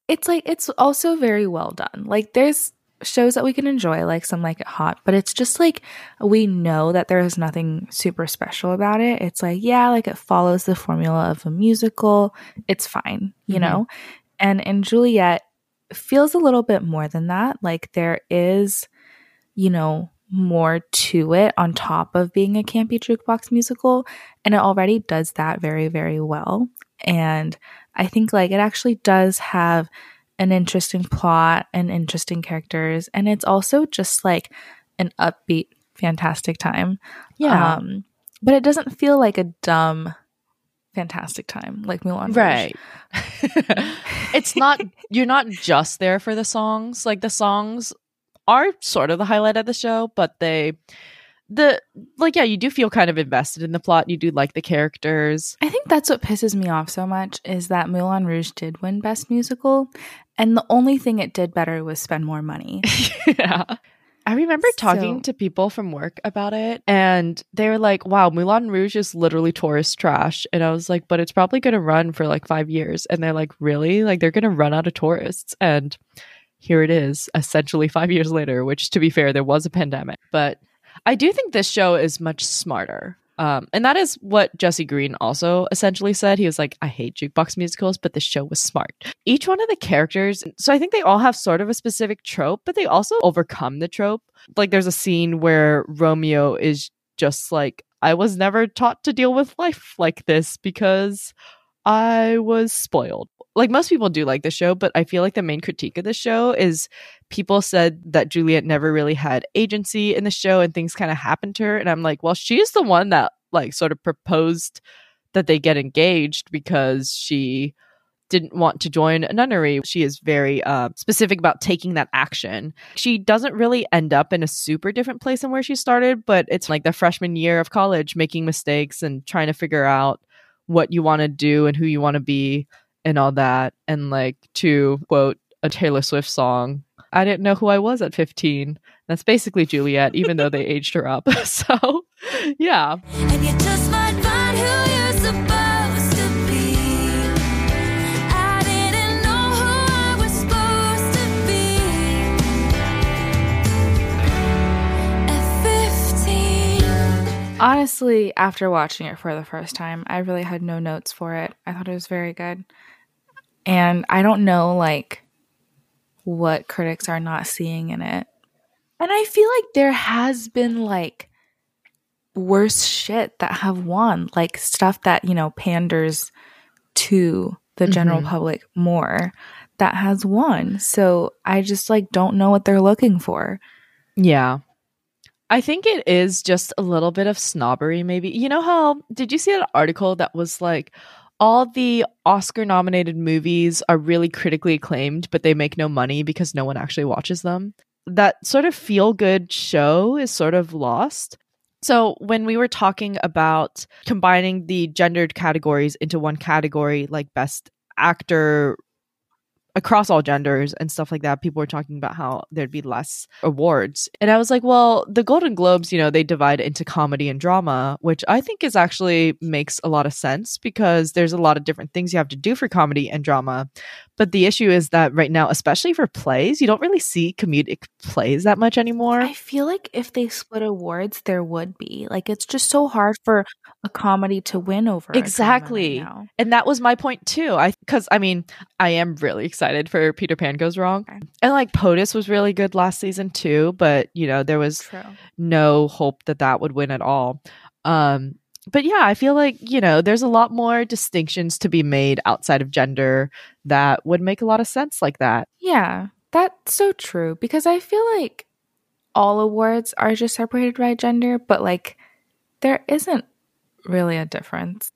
it's like it's also very well done. Like there's shows that we can enjoy, like some like it hot, but it's just like we know that there is nothing super special about it. It's like, yeah, like it follows the formula of a musical. It's fine, you Mhm. know? And & Juliet feels a little bit more than that. Like there is, you know, more to it on top of being a campy jukebox musical. And it already does that very, very well. And I think like it actually does have an interesting plot and interesting characters and it's also just like an upbeat fantastic time. Yeah. Um but it doesn't feel like a dumb fantastic time like Moulin Rouge. Right. it's not you're not just there for the songs. Like the songs are sort of the highlight of the show, but they the like yeah, you do feel kind of invested in the plot. You do like the characters. I think that's what pisses me off so much is that Moulin Rouge did win Best Musical, and the only thing it did better was spend more money. yeah. I remember talking So- to people from work about it, and they were like, "Wow, Moulin Rouge is literally tourist trash." And I was like, "But it's probably going to run for like five years." And they're like, "Really? Like they're going to run out of tourists?" And here it is, essentially five years later. Which, to be fair, there was a pandemic, but I do think this show is much smarter. Um, and that is what Jesse Green also essentially said. He was like, I hate jukebox musicals, but this show was smart. Each one of the characters, so I think they all have sort of a specific trope, but they also overcome the trope. Like there's a scene where Romeo is just like, I was never taught to deal with life like this because I was spoiled. Like most people do like the show, but I feel like the main critique of the show is people said that Juliet never really had agency in the show and things kind of happened to her. And I'm like, well, she's the one that like sort of proposed that they get engaged because she didn't want to join a nunnery. She is very uh, specific about taking that action. She doesn't really end up in a super different place than where she started, but it's like the freshman year of college, making mistakes and trying to figure out what you want to do and who you want to be and all that. And like to quote a Taylor Swift song, I didn't know who I was at 15. That's basically Juliet, even though they aged her up. So, yeah. Honestly, after watching it for the first time, I really had no notes for it. I thought it was very good. And I don't know like what critics are not seeing in it. And I feel like there has been like worse shit that have won, like stuff that, you know, panders to the general Mhm. public more that has won. So I just like don't know what they're looking for. Yeah. I think it is just a little bit of snobbery, maybe. You know how, did you see that article that was like, all the Oscar nominated movies are really critically acclaimed, but they make no money because no one actually watches them? That sort of feel good show is sort of lost. So, when we were talking about combining the gendered categories into one category, like best actor across all genders and stuff like that, people were talking about how there'd be less awards. And I was like, well, the Golden Globes, you know, they divide into comedy and drama, which I think is actually makes a lot of sense because there's a lot of different things you have to do for comedy and drama. But the issue is that right now, especially for plays, you don't really see comedic plays that much anymore. I feel like if they split awards, there would be. Like it's just so hard for a comedy to win over right Exactly. now. And that was my point too. I because I mean, I am really excited for Peter Pan Goes Wrong. Okay. And like POTUS was really good last season too, but you know, there was True. no hope that that would win at all. Um but yeah, I feel like, you know, there's a lot more distinctions to be made outside of gender that would make a lot of sense like that. Yeah, that's so true because I feel like all awards are just separated by gender, but like there isn't really a difference.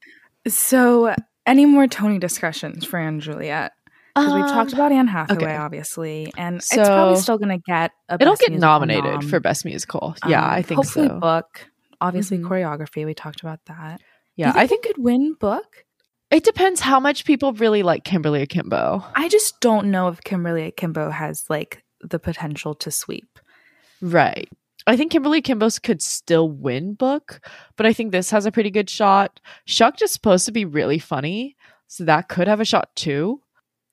So, any more Tony discussions for & Juliet? Because we've talked Um, about Anne Hathaway, okay. obviously, and it's probably still going to get a It'll get nominated nom. for best musical. Yeah, Um, I think hopefully so. book. Obviously, Mhm. choreography. We talked about that. yeah, you I think think it could win book. it depends how much people really like Kimberly Akimbo. I just don't know if Kimberly Akimbo has like the potential to sweep. Right. I think Kimberly Kimbos could still win book, but I think this has a pretty good shot. Shucked is supposed to be really funny, so that could have a shot too.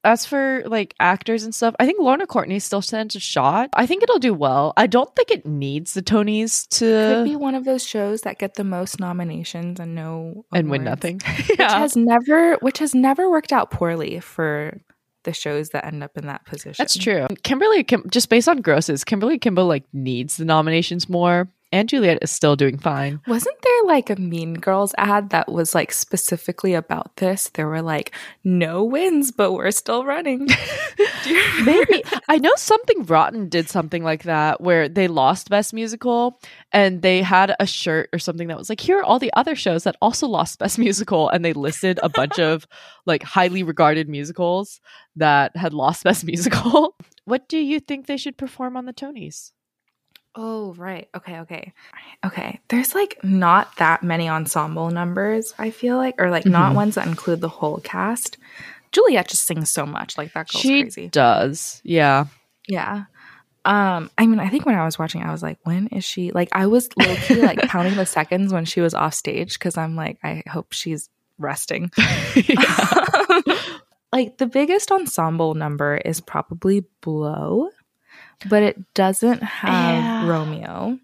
As for like actors and stuff, I think Lorna Courtney still stands a shot. I think it'll do well. I don't think it needs the Tonys to Could be one of those shows that get the most nominations and no and win nothing. Which has never which has never worked out poorly for the shows that end up in that position. That's true. Kimberly Kim just based on grosses, Kimberly Kimbo like needs the nominations more. And Juliet is still doing fine. Wasn't there like a Mean Girls ad that was like specifically about this? There were like no wins, but we're still running. Maybe I know something rotten did something like that where they lost best musical and they had a shirt or something that was like here are all the other shows that also lost best musical and they listed a bunch of like highly regarded musicals that had lost best musical. What do you think they should perform on the Tonys? Oh, right. Okay, okay. Okay. There's like not that many ensemble numbers, I feel like, or like not Mhm. ones that include the whole cast. Juliet just sings so much. Like that girl's she crazy. does. Yeah. Yeah. Um, I mean, I think when I was watching, I was like, when is she like I was low key like counting the seconds when she was off stage because I'm like, I hope she's resting. like the biggest ensemble number is probably Blow, but it doesn't have Yeah. Romeo.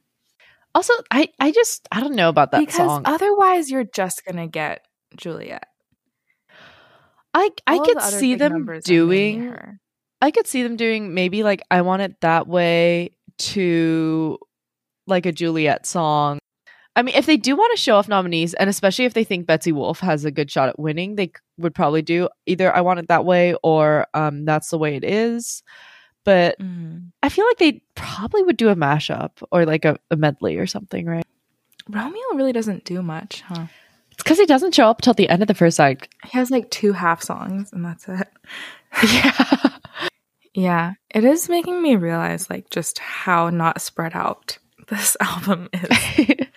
Also, I I just I don't know about that because song. otherwise you're just gonna get Juliet. I I All could the see them numbers are mainly doing. I could see them doing maybe like I want it that way to like a Juliet song. I mean, if they do want to show off nominees, and especially if they think Betsy Wolfe has a good shot at winning, they would probably do either I want it that way or um, that's the way it is. But Mhm. I feel like they probably would do a mashup or like a, a medley or something, right? Romeo really doesn't do much, huh? It's because he doesn't show up till the end of the first act. He has like two half songs and that's it. Yeah. Yeah, it is making me realize like just how not spread out this album is.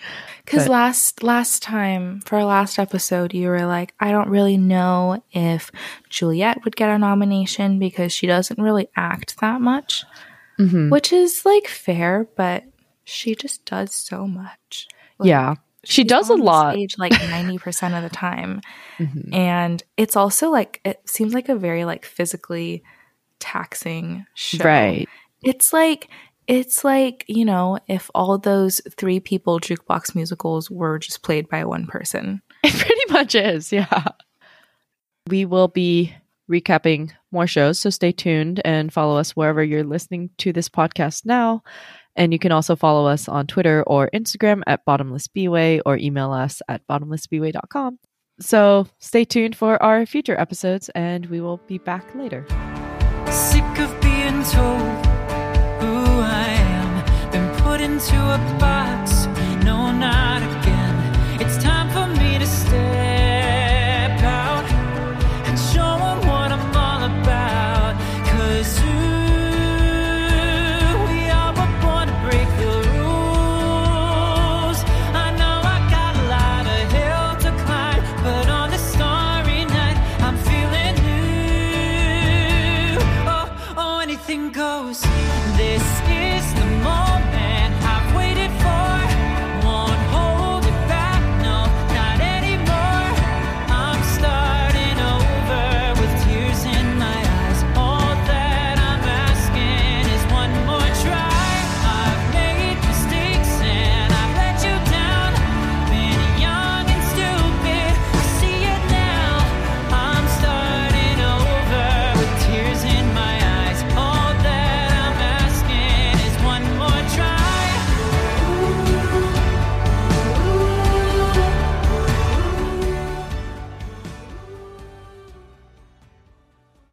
Because last last time for our last episode, you were like, I don't really know if Juliet would get a nomination because she doesn't really act that much, Mhm. which is like fair, but she just does so much. Like, yeah. She does a lot. Stage like ninety percent of the time, Mhm. and it's also like it seems like a very like physically taxing show. Right. It's like it's like, you know, if all those three people jukebox musicals were just played by one person. It pretty much is, yeah. We will be recapping more shows, so stay tuned and follow us wherever you're listening to this podcast now. And you can also follow us on Twitter or Instagram at bottomlessbway or email us at bottomlessbway.com. So stay tuned for our future episodes and we will be back later. Sick of being told into a box. No, not again. It's time